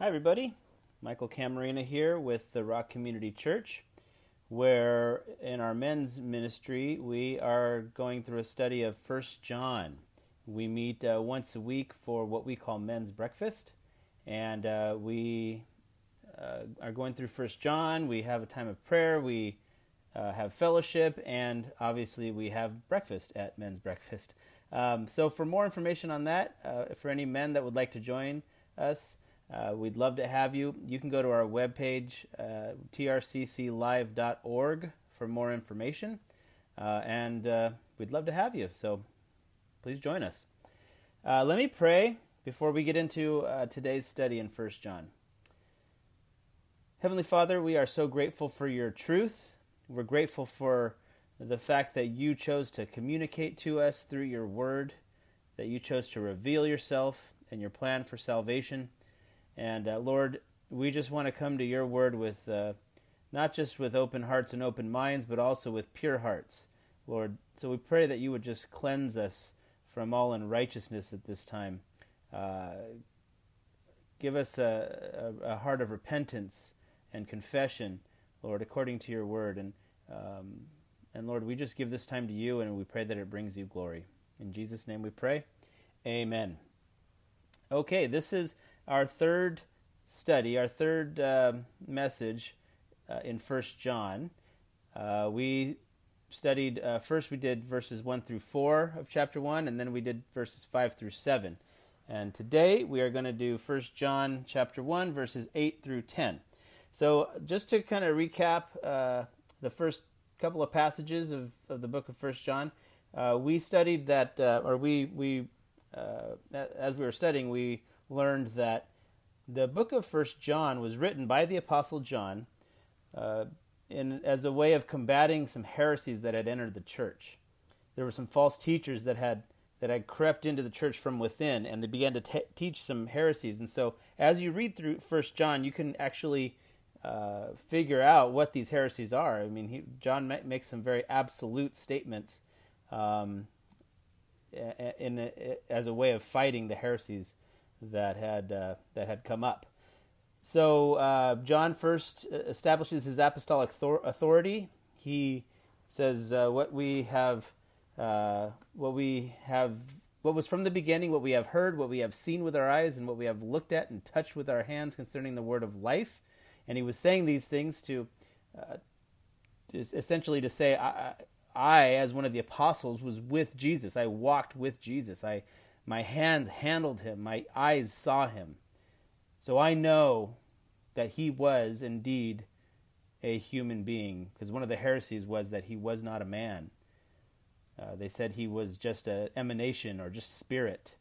Hi, everybody. Michael Camarina here with the Rock Community Church, where in our men's ministry we are going through a study of First John. We meet uh, once a week for what we call men's breakfast, and uh, we uh, are going through First John. We have a time of prayer. We uh, have fellowship, and obviously we have breakfast at men's breakfast. Um, so, for more information on that, uh, for any men that would like to join us, uh, we'd love to have you. You can go to our webpage, uh, trcclive.org, for more information. Uh, and uh, we'd love to have you. So please join us. Uh, let me pray before we get into uh, today's study in 1 John. Heavenly Father, we are so grateful for your truth. We're grateful for the fact that you chose to communicate to us through your word, that you chose to reveal yourself and your plan for salvation. And uh, Lord, we just want to come to your word with uh, not just with open hearts and open minds, but also with pure hearts, Lord. So we pray that you would just cleanse us from all unrighteousness at this time. Uh, give us a, a, a, heart of repentance and confession, Lord, according to your word. And, um, and Lord, we just give this time to you and we pray that it brings you glory. In Jesus' name we pray. Amen. Okay, this is our third study, our third uh, message uh, in First John. Uh, we studied uh, first. We did verses one through four of chapter one, and then we did verses five through seven. And today we are going to do First John chapter one, verses eight through ten. So, just to kind of recap uh, the first couple of passages of, of the book of First John, uh, we studied that, or we we as we were studying, we learned that the book of First John was written by the Apostle John uh, in, as a way of combating some heresies that had entered the church. There were some false teachers that had that had crept into the church from within, and they began to teach some heresies. And so, as you read through First John, you can actually uh, figure out what these heresies are. I mean, he, John ma- makes some very absolute statements um, in, in as a way of fighting the heresies that had uh, that had come up. So uh, John first establishes his apostolic authority. He says uh, what we have, uh, what we have, what was from the beginning, what we have heard, what we have seen with our eyes, and what we have looked at and touched with our hands concerning the word of life. And he was saying these things to, uh, essentially to say, I, I, as one of the apostles, was with Jesus. I walked with Jesus. I my hands handled him, my eyes saw him. So I know that he was indeed a human being, because one of the heresies was that he was not a man. Uh, they said he was just an emanation or just spirit.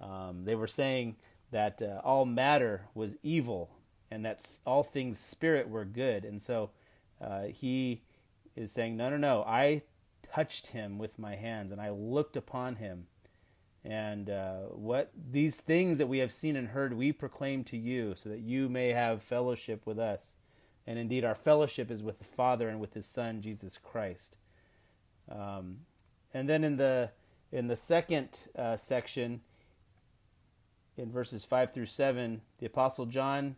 Um, they were saying that uh, all matter was evil and that all things spirit were good. And so uh, he is saying, No, no, no. I touched him with my hands and I looked upon him and uh, what these things that we have seen and heard, we proclaim to you, so that you may have fellowship with us. And indeed, our fellowship is with the Father and with His Son, Jesus Christ. Um, and then in the in the second uh, section, in verses five through seven, the Apostle John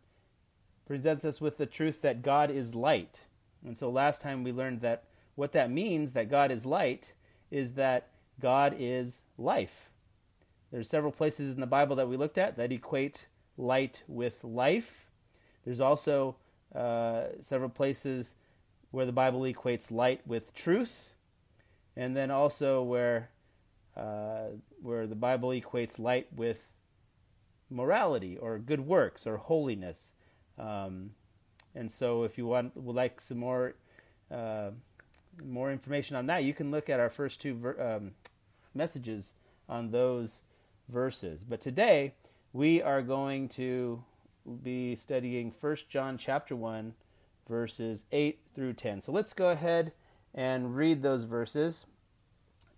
presents us with the truth that God is light. And so last time we learned that what that means, that God is light, is that God is life. There's several places in the Bible that we looked at that equate light with life. There's also uh, several places where the Bible equates light with truth, and then also where uh, where the Bible equates light with morality or good works or holiness. Um, and so, if you want would like some more uh, more information on that, you can look at our first two ver- um, messages on those verses. But today we are going to be studying 1 John chapter 1 verses 8 through 10. So let's go ahead and read those verses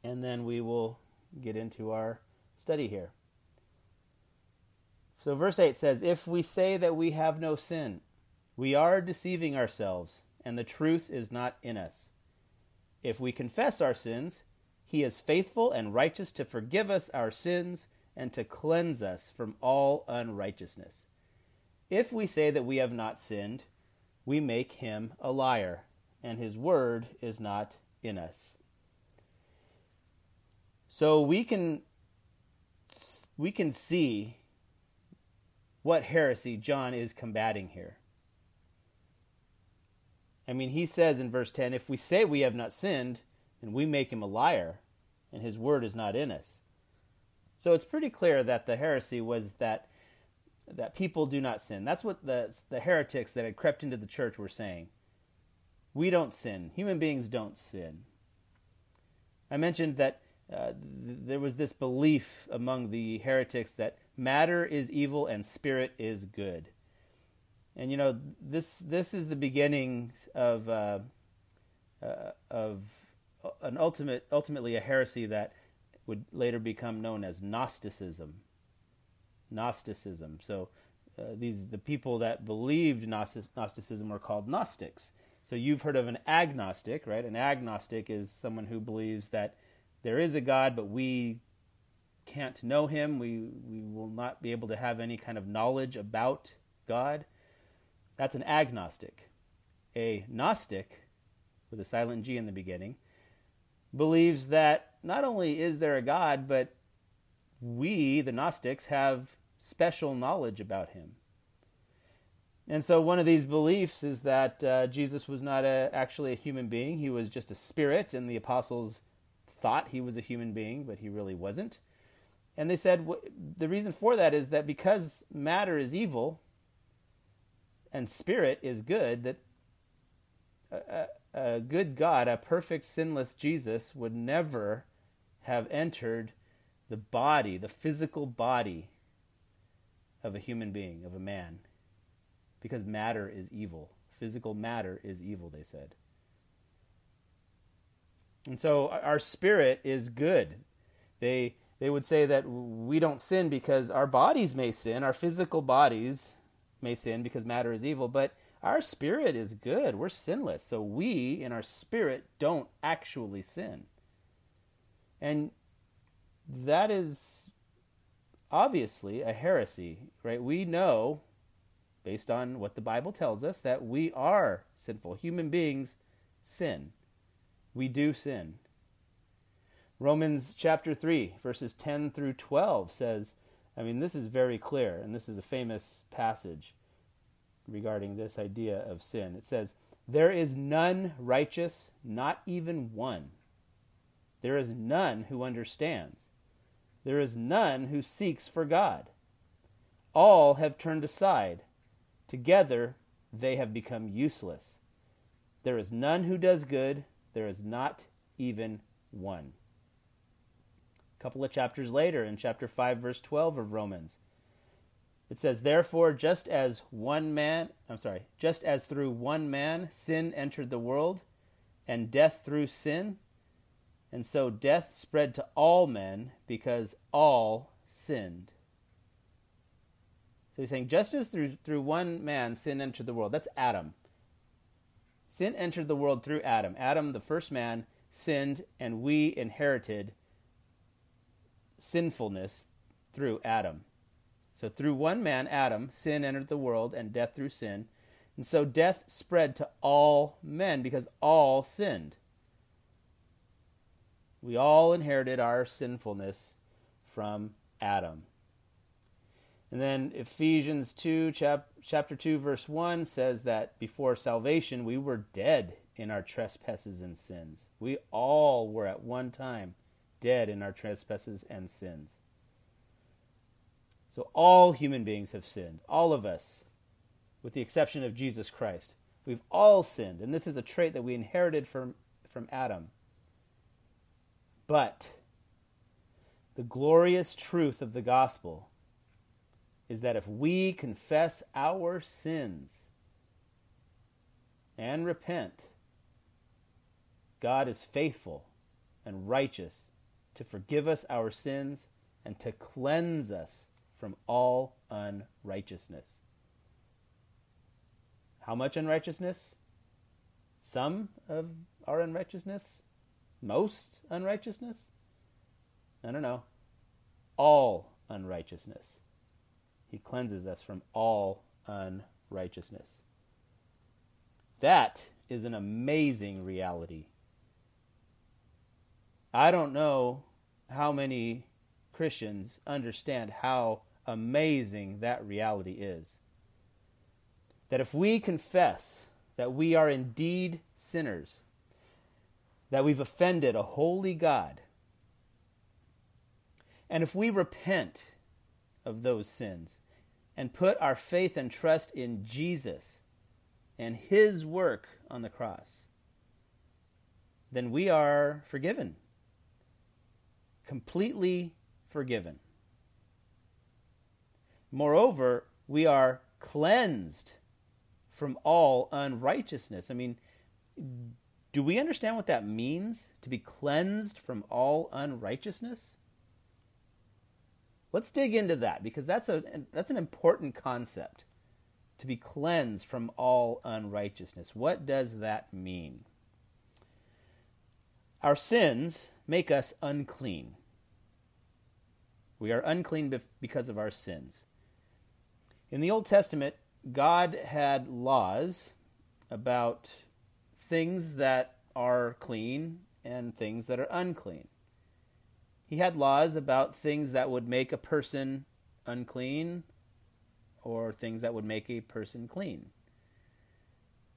and then we will get into our study here. So verse 8 says, "If we say that we have no sin, we are deceiving ourselves, and the truth is not in us. If we confess our sins, he is faithful and righteous to forgive us our sins and to cleanse us from all unrighteousness. If we say that we have not sinned, we make him a liar, and his word is not in us. So we can we can see what heresy John is combating here. I mean, he says in verse 10 if we say we have not sinned, then we make him a liar, and his word is not in us. So it's pretty clear that the heresy was that that people do not sin. That's what the the heretics that had crept into the church were saying. We don't sin. Human beings don't sin. I mentioned that uh, th- there was this belief among the heretics that matter is evil and spirit is good. And you know this this is the beginning of uh, uh, of an ultimate ultimately a heresy that would later become known as Gnosticism. Gnosticism. So uh, these the people that believed Gnosticism were called Gnostics. So you've heard of an agnostic, right? An agnostic is someone who believes that there is a God, but we can't know him. We we will not be able to have any kind of knowledge about God. That's an agnostic. A Gnostic, with a silent G in the beginning, believes that not only is there a God, but we, the Gnostics, have special knowledge about him. And so, one of these beliefs is that uh, Jesus was not a, actually a human being. He was just a spirit, and the apostles thought he was a human being, but he really wasn't. And they said the reason for that is that because matter is evil and spirit is good, that a, a, a good God, a perfect, sinless Jesus, would never have entered the body, the physical body of a human being, of a man, because matter is evil. Physical matter is evil, they said. And so our spirit is good. They they would say that we don't sin because our bodies may sin, our physical bodies may sin because matter is evil, but our spirit is good. We're sinless. So we in our spirit don't actually sin. And that is obviously a heresy, right? We know, based on what the Bible tells us, that we are sinful. Human beings sin. We do sin. Romans chapter 3, verses 10 through 12 says, I mean, this is very clear, and this is a famous passage regarding this idea of sin. It says, There is none righteous, not even one. There is none who understands. There is none who seeks for God. All have turned aside. Together they have become useless. There is none who does good. There is not even one. A couple of chapters later, in chapter 5, verse 12 of Romans, it says, Therefore, just as one man, I'm sorry, just as through one man sin entered the world, and death through sin, and so death spread to all men because all sinned. So he's saying, just as through, through one man sin entered the world, that's Adam. Sin entered the world through Adam. Adam, the first man, sinned, and we inherited sinfulness through Adam. So through one man, Adam, sin entered the world, and death through sin. And so death spread to all men because all sinned. We all inherited our sinfulness from Adam. And then Ephesians 2, chap- chapter 2, verse 1 says that before salvation we were dead in our trespasses and sins. We all were at one time dead in our trespasses and sins. So all human beings have sinned, all of us, with the exception of Jesus Christ. We've all sinned, and this is a trait that we inherited from, from Adam. But the glorious truth of the gospel is that if we confess our sins and repent, God is faithful and righteous to forgive us our sins and to cleanse us from all unrighteousness. How much unrighteousness? Some of our unrighteousness? Most unrighteousness? I don't know. All unrighteousness. He cleanses us from all unrighteousness. That is an amazing reality. I don't know how many Christians understand how amazing that reality is. That if we confess that we are indeed sinners, that we've offended a holy God, and if we repent of those sins and put our faith and trust in Jesus and His work on the cross, then we are forgiven. Completely forgiven. Moreover, we are cleansed from all unrighteousness. I mean, do we understand what that means to be cleansed from all unrighteousness? Let's dig into that because that's a that's an important concept. To be cleansed from all unrighteousness. What does that mean? Our sins make us unclean. We are unclean because of our sins. In the Old Testament, God had laws about things that are clean and things that are unclean. He had laws about things that would make a person unclean or things that would make a person clean.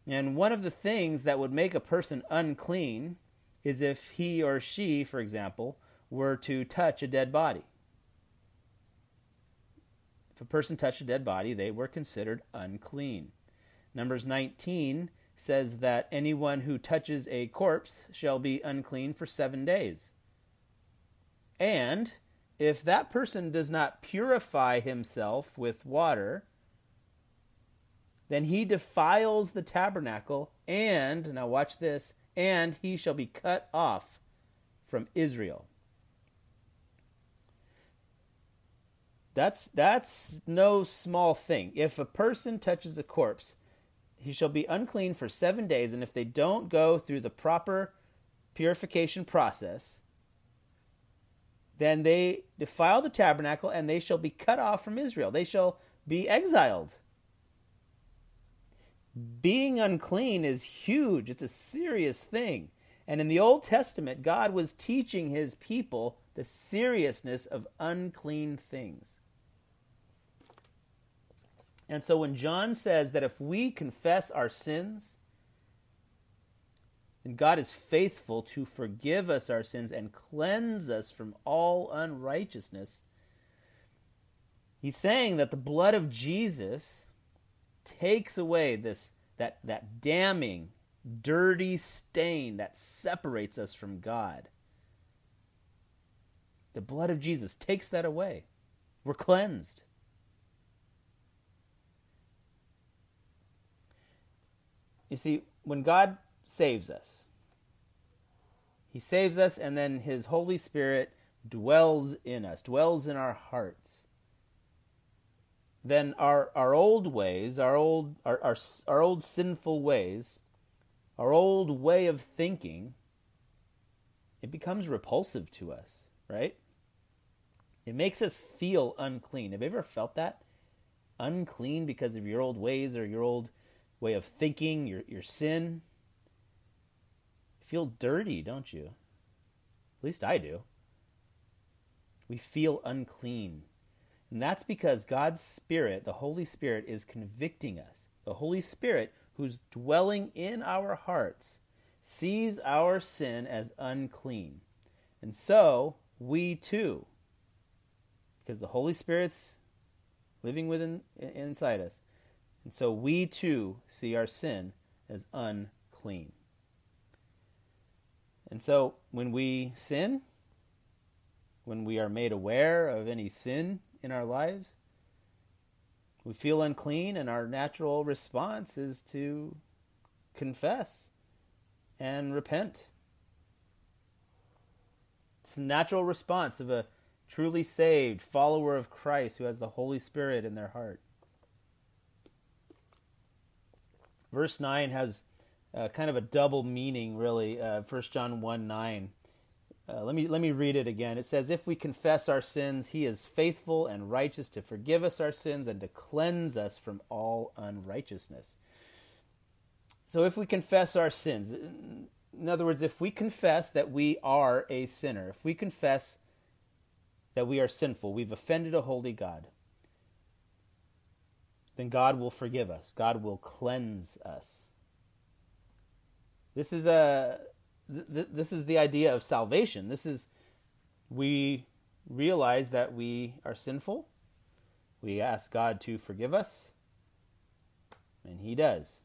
And one of the things that would make a person unclean is if he or she, for example, were to touch a dead body. If a person touched a dead body, they were considered unclean. Numbers 19 says that anyone who touches a corpse shall be unclean for seven days. And if that person does not purify himself with water, then he defiles the tabernacle, and, now watch this, and he shall be cut off from Israel. That's that's no small thing. If a person touches a corpse, he shall be unclean for 7 days and if they don't go through the proper purification process, then they defile the tabernacle and they shall be cut off from Israel. They shall be exiled. Being unclean is huge. It's a serious thing. And in the Old Testament, God was teaching his people the seriousness of unclean things. And so when John says that if we confess our sins, then God is faithful to forgive us our sins and cleanse us from all unrighteousness. He's saying that the blood of Jesus takes away this that that damning, dirty stain that separates us from God. The blood of Jesus takes that away. We're cleansed. You see, when God saves us, He saves us, and then His Holy Spirit dwells in us, dwells in our hearts. Then our, our old ways, our old, our, our, our old sinful ways, our old way of thinking, it becomes repulsive to us, right? It makes us feel unclean. Have you ever felt that? Unclean because of your old ways or your old way of thinking, your, your sin. Feel dirty, don't you? At least I do. We feel unclean. And that's because God's Spirit, the Holy Spirit, is convicting us. The Holy Spirit, who's dwelling in our hearts, sees our sin as unclean. And so, we too, because the Holy Spirit's living within inside us, and so we too see our sin as unclean. And so when we sin, when we are made aware of any sin in our lives, we feel unclean, and our natural response is to confess and repent. It's the natural response of a truly saved follower of Christ who has the Holy Spirit in their heart. Verse 9 has uh, kind of a double meaning, really. Uh, 1 John 1 9. Uh, let me let me read it again. It says, "If we confess our sins, He is faithful and righteous to forgive us our sins and to cleanse us from all unrighteousness." So, if we confess our sins, in other words, if we confess that we are a sinner, if we confess that we are sinful, we've offended a holy God, then God will forgive us. God will cleanse us. This is a th- this is the idea of salvation. This is we realize that we are sinful. We ask God to forgive us, and He does.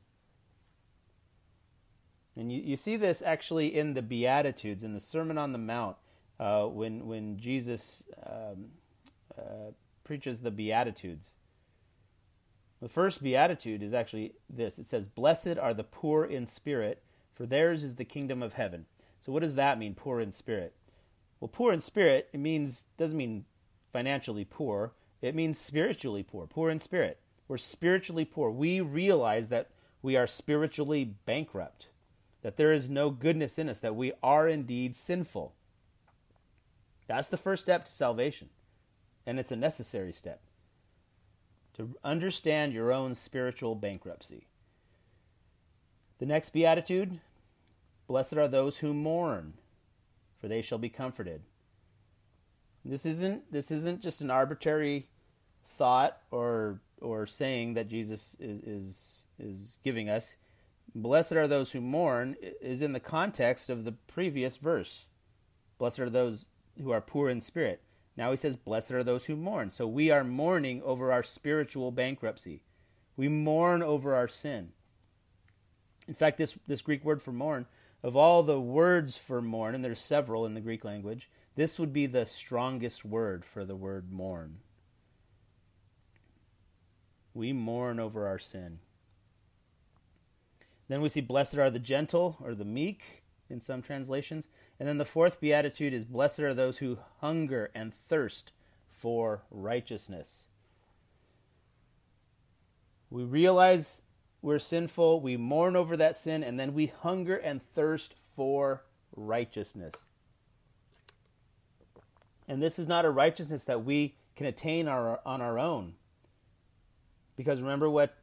And you, you see this actually in the Beatitudes, in the Sermon on the Mount, uh, when, when Jesus um, uh, preaches the Beatitudes. The first Beatitude is actually this it says, Blessed are the poor in spirit, for theirs is the kingdom of heaven. So what does that mean, poor in spirit? Well, poor in spirit, it means doesn't mean financially poor. It means spiritually poor, poor in spirit. We're spiritually poor. We realize that we are spiritually bankrupt, that there is no goodness in us, that we are indeed sinful. That's the first step to salvation, and it's a necessary step to understand your own spiritual bankruptcy. The next beatitude Blessed are those who mourn, for they shall be comforted. This isn't this isn't just an arbitrary thought or or saying that Jesus is is, is giving us. Blessed are those who mourn is in the context of the previous verse. Blessed are those who are poor in spirit. Now he says, Blessed are those who mourn. So we are mourning over our spiritual bankruptcy. We mourn over our sin. In fact, this, this Greek word for mourn, of all the words for mourn, and there's several in the Greek language, this would be the strongest word for the word mourn. We mourn over our sin. Then we see, Blessed are the gentle or the meek in some translations. And then the fourth beatitude is, Blessed are those who hunger and thirst for righteousness. We realize we're sinful, we mourn over that sin, and then we hunger and thirst for righteousness. And this is not a righteousness that we can attain our, on our own. Because remember what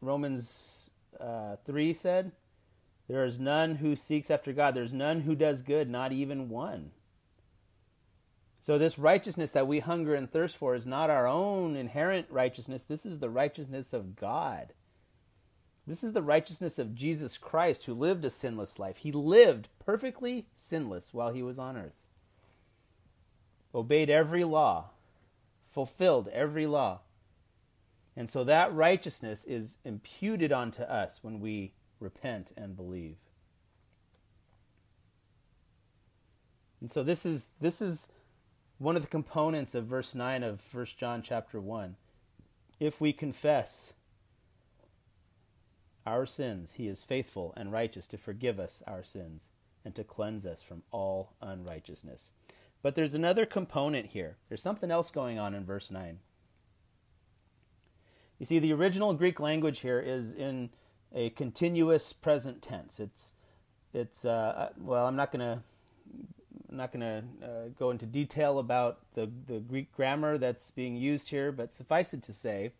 Romans uh, 3 said? There is none who seeks after God. There's none who does good, not even one. So, this righteousness that we hunger and thirst for is not our own inherent righteousness. This is the righteousness of God. This is the righteousness of Jesus Christ who lived a sinless life. He lived perfectly sinless while he was on earth, obeyed every law, fulfilled every law. And so that righteousness is imputed onto us when we repent and believe. And so this is this is one of the components of verse 9 of 1 John chapter 1. If we confess our sins, he is faithful and righteous to forgive us our sins and to cleanse us from all unrighteousness. But there's another component here. There's something else going on in verse 9. You see, the original Greek language here is in a continuous present tense. It's, it's uh, well, I'm not to I'm not to uh, go into detail about the, the Greek grammar that's being used here, but suffice it to say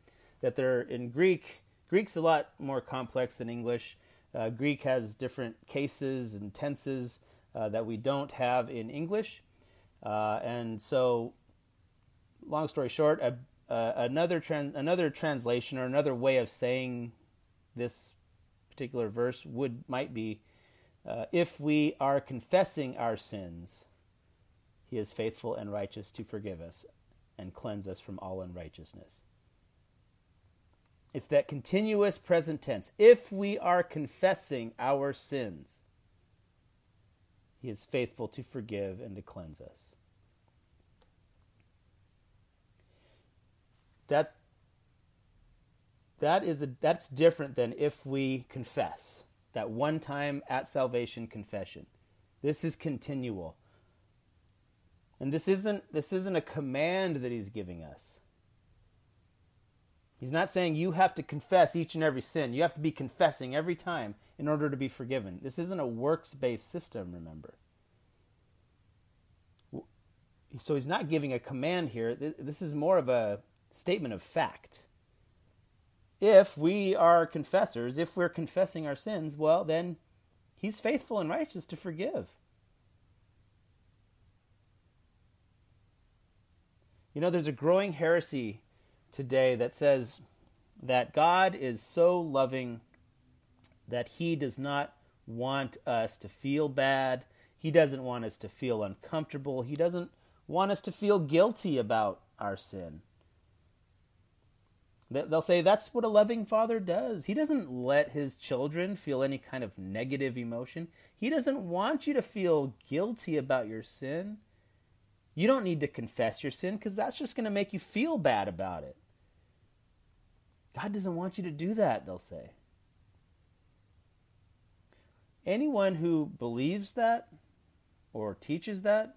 that there in Greek Greek's a lot more complex than English. Uh, Greek has different cases and tenses uh, that we don't have in English. Uh, and so, long story short, a, another, tran- another translation or another way of saying this particular verse would might be uh, if we are confessing our sins, he is faithful and righteous to forgive us and cleanse us from all unrighteousness. It's that continuous present tense. If we are confessing our sins, He is faithful to forgive and to cleanse us. That that is a, that's different than if we confess. That one time at salvation confession. This is continual. And this isn't this isn't a command that he's giving us. He's not saying you have to confess each and every sin. You have to be confessing every time in order to be forgiven. This isn't a works based system, remember. so he's not giving a command here. This is more of a statement of fact. If we are confessors, if we're confessing our sins, well, then he's faithful and righteous to forgive. You know, there's a growing heresy today that says that God is so loving that he does not want us to feel bad. He doesn't want us to feel uncomfortable. He doesn't want us to feel guilty about our sin. They'll say that's what a loving father does. He doesn't let his children feel any kind of negative emotion. He doesn't want you to feel guilty about your sin. You don't need to confess your sin because that's just going to make you feel bad about it. God doesn't want you to do that, they'll say. Anyone who believes that or teaches that,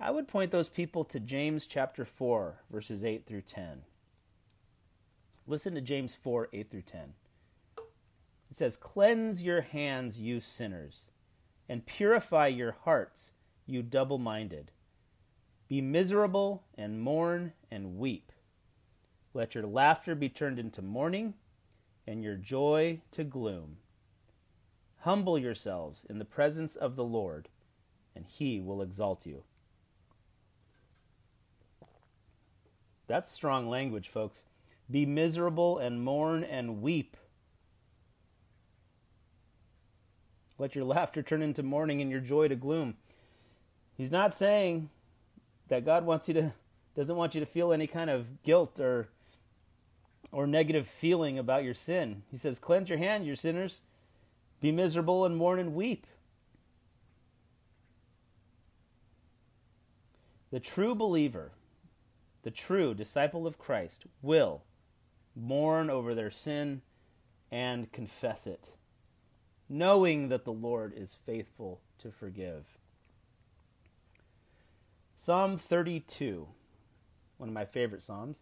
I would point those people to James chapter 4, verses 8 through 10. Listen to James 4, 8 through 10. It says, Cleanse your hands, you sinners, and purify your hearts, you double minded. Be miserable and mourn and weep. Let your laughter be turned into mourning and your joy to gloom. Humble yourselves in the presence of the Lord, and he will exalt you. That's strong language, folks. Be miserable and mourn and weep. Let your laughter turn into mourning and your joy to gloom. He's not saying that God wants you to doesn't want you to feel any kind of guilt or or negative feeling about your sin. He says, "Cleanse your hand, you sinners. Be miserable and mourn and weep." The true believer, the true disciple of Christ will mourn over their sin and confess it, knowing that the Lord is faithful to forgive. Psalm 32, one of my favorite Psalms.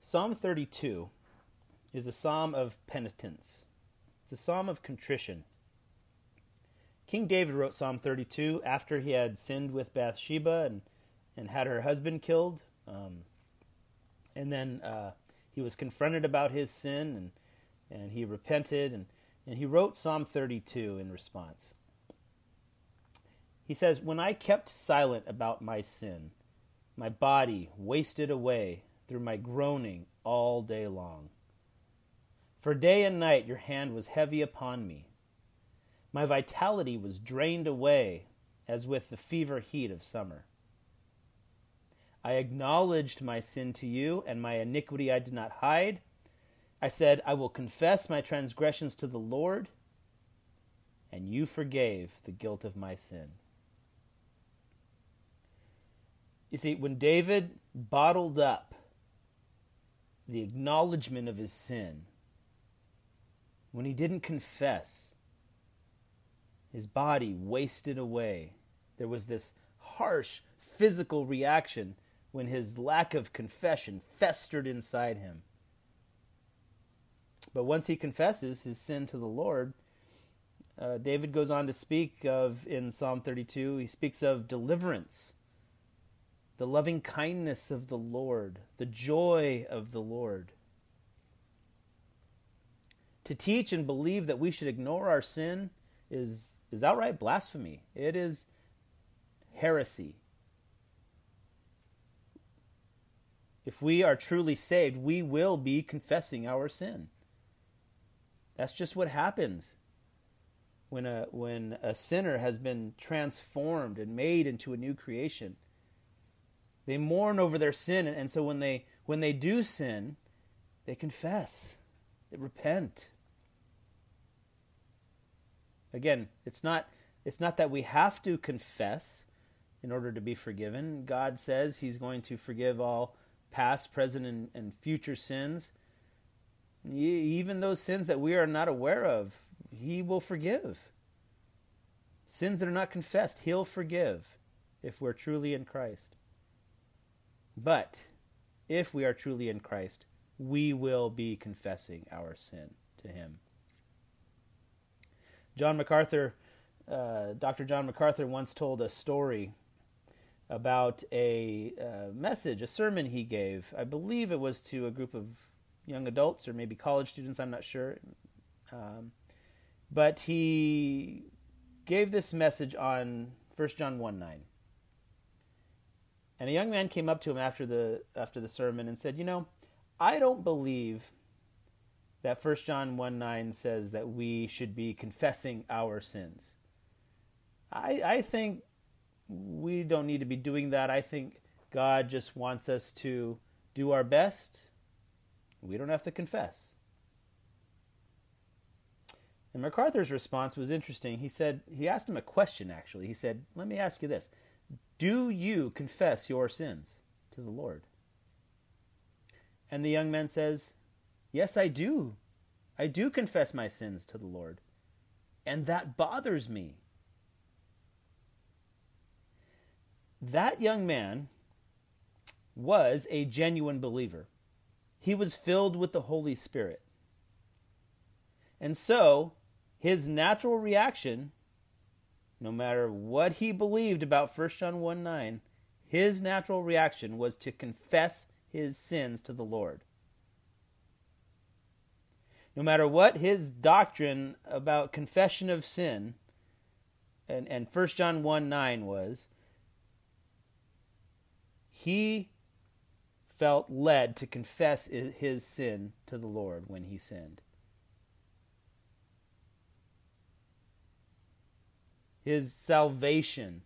Psalm 32 is a psalm of penitence, it's a psalm of contrition. King David wrote Psalm 32 after he had sinned with Bathsheba and, and had her husband killed. Um, and then uh, he was confronted about his sin and, and he repented and, and he wrote Psalm 32 in response. He says, When I kept silent about my sin, my body wasted away through my groaning all day long. For day and night your hand was heavy upon me. My vitality was drained away as with the fever heat of summer. I acknowledged my sin to you, and my iniquity I did not hide. I said, I will confess my transgressions to the Lord, and you forgave the guilt of my sin. You see, when David bottled up the acknowledgement of his sin, when he didn't confess, his body wasted away. There was this harsh physical reaction when his lack of confession festered inside him. But once he confesses his sin to the Lord, uh, David goes on to speak of in Psalm 32, he speaks of deliverance the loving kindness of the Lord, the joy of the Lord. To teach and believe that we should ignore our sin is, is outright blasphemy. It is heresy. If we are truly saved, we will be confessing our sin. That's just what happens when a, when a sinner has been transformed and made into a new creation they mourn over their sin, and so when they when they do sin, they confess, they repent. Again, it's not it's not that we have to confess in order to be forgiven. God says He's going to forgive all past, present, and, and future sins. Even those sins that we are not aware of, He will forgive. Sins that are not confessed, He'll forgive if we're truly in Christ. But if we are truly in Christ, we will be confessing our sin to Him. John MacArthur, uh, Dr. John MacArthur once told a story about a uh, message, a sermon he gave. I believe it was to a group of young adults or maybe college students, I'm not sure. Um, but he gave this message on 1 John 1 9. And a young man came up to him after the after the sermon and said, "You know, I don't believe that 1 John 1 9 says that we should be confessing our sins. I, I think we don't need to be doing that. I think God just wants us to do our best. We don't have to confess. And MacArthur's response was interesting. He said, he asked him a question actually. He said, Let me ask you this Do you confess your sins to the Lord? And the young man says, Yes, I do. I do confess my sins to the Lord. And that bothers me. That young man was a genuine believer. He was filled with the Holy Spirit. And so, his natural reaction, no matter what he believed about 1 John 1 9, his natural reaction was to confess his sins to the Lord. No matter what his doctrine about confession of sin and, and 1 John 1 9 was, he felt led to confess his sin to the Lord when he sinned. His salvation,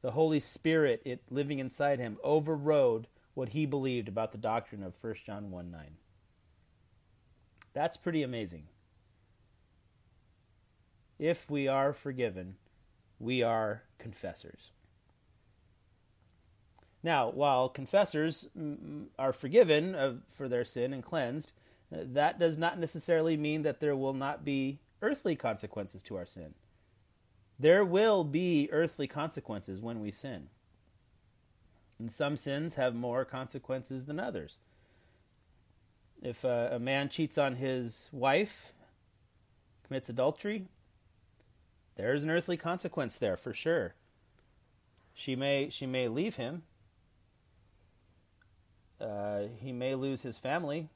the Holy Spirit it living inside him, overrode what he believed about the doctrine of 1 John 1 9. That's pretty amazing. If we are forgiven, we are confessors. Now, while confessors mm, mm, are forgiven for their sin and cleansed, uh, that does not necessarily mean that there will not be earthly consequences to our sin. There will be earthly consequences when we sin. And some sins have more consequences than others. If a, a man cheats on his wife, commits adultery, there's an earthly consequence there for sure. She may she may leave him. Uh, he may lose his family.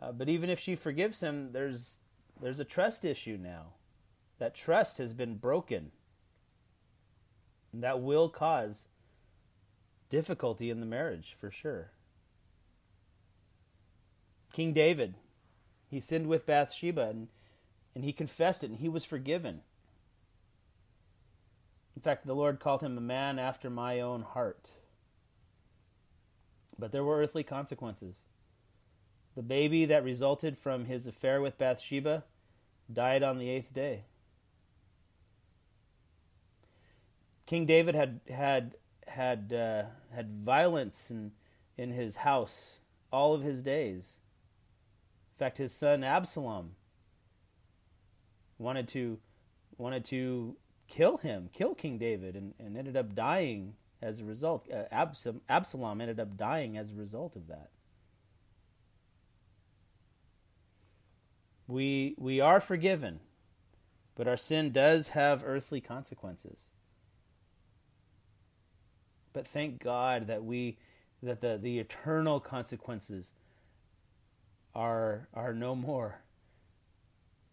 Uh, but even if she forgives him, there's there's a trust issue now. That trust has been broken. And that will cause difficulty in the marriage for sure. King David, he sinned with Bathsheba and, and he confessed it and he was forgiven. In fact, the Lord called him a man after my own heart. But there were earthly consequences. The baby that resulted from his affair with Bathsheba died on the eighth day. King David had had had uh, had violence in in his house all of his days In fact, his son Absalom wanted to wanted to kill him, kill King David, and, and ended up dying as a result. Uh, Absalom, Absalom ended up dying as a result of that. We we are forgiven, but our sin does have earthly consequences. But thank God that we that the, the eternal consequences are are no more.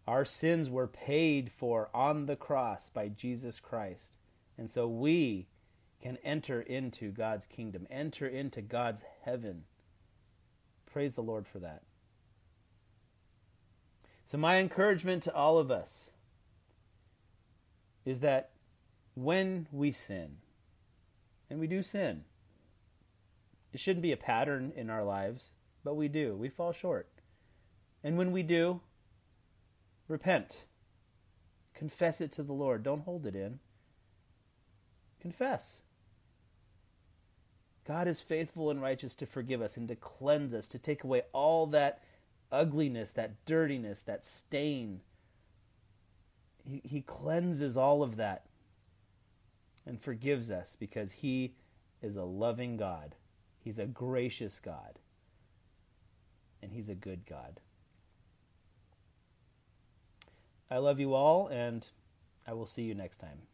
Our sins were paid for on the cross by Jesus Christ. And so we can enter into God's kingdom, enter into God's heaven. Praise the Lord for that. So, my encouragement to all of us is that when we sin, and we do sin, it shouldn't be a pattern in our lives. But we do. We fall short. And when we do, repent. Confess it to the Lord. Don't hold it in. Confess. God is faithful and righteous to forgive us and to cleanse us, to take away all that ugliness, that dirtiness, that stain. He, he cleanses all of that and forgives us because He is a loving God. He's a gracious God and He's a good God. I love you all, and I will see you next time.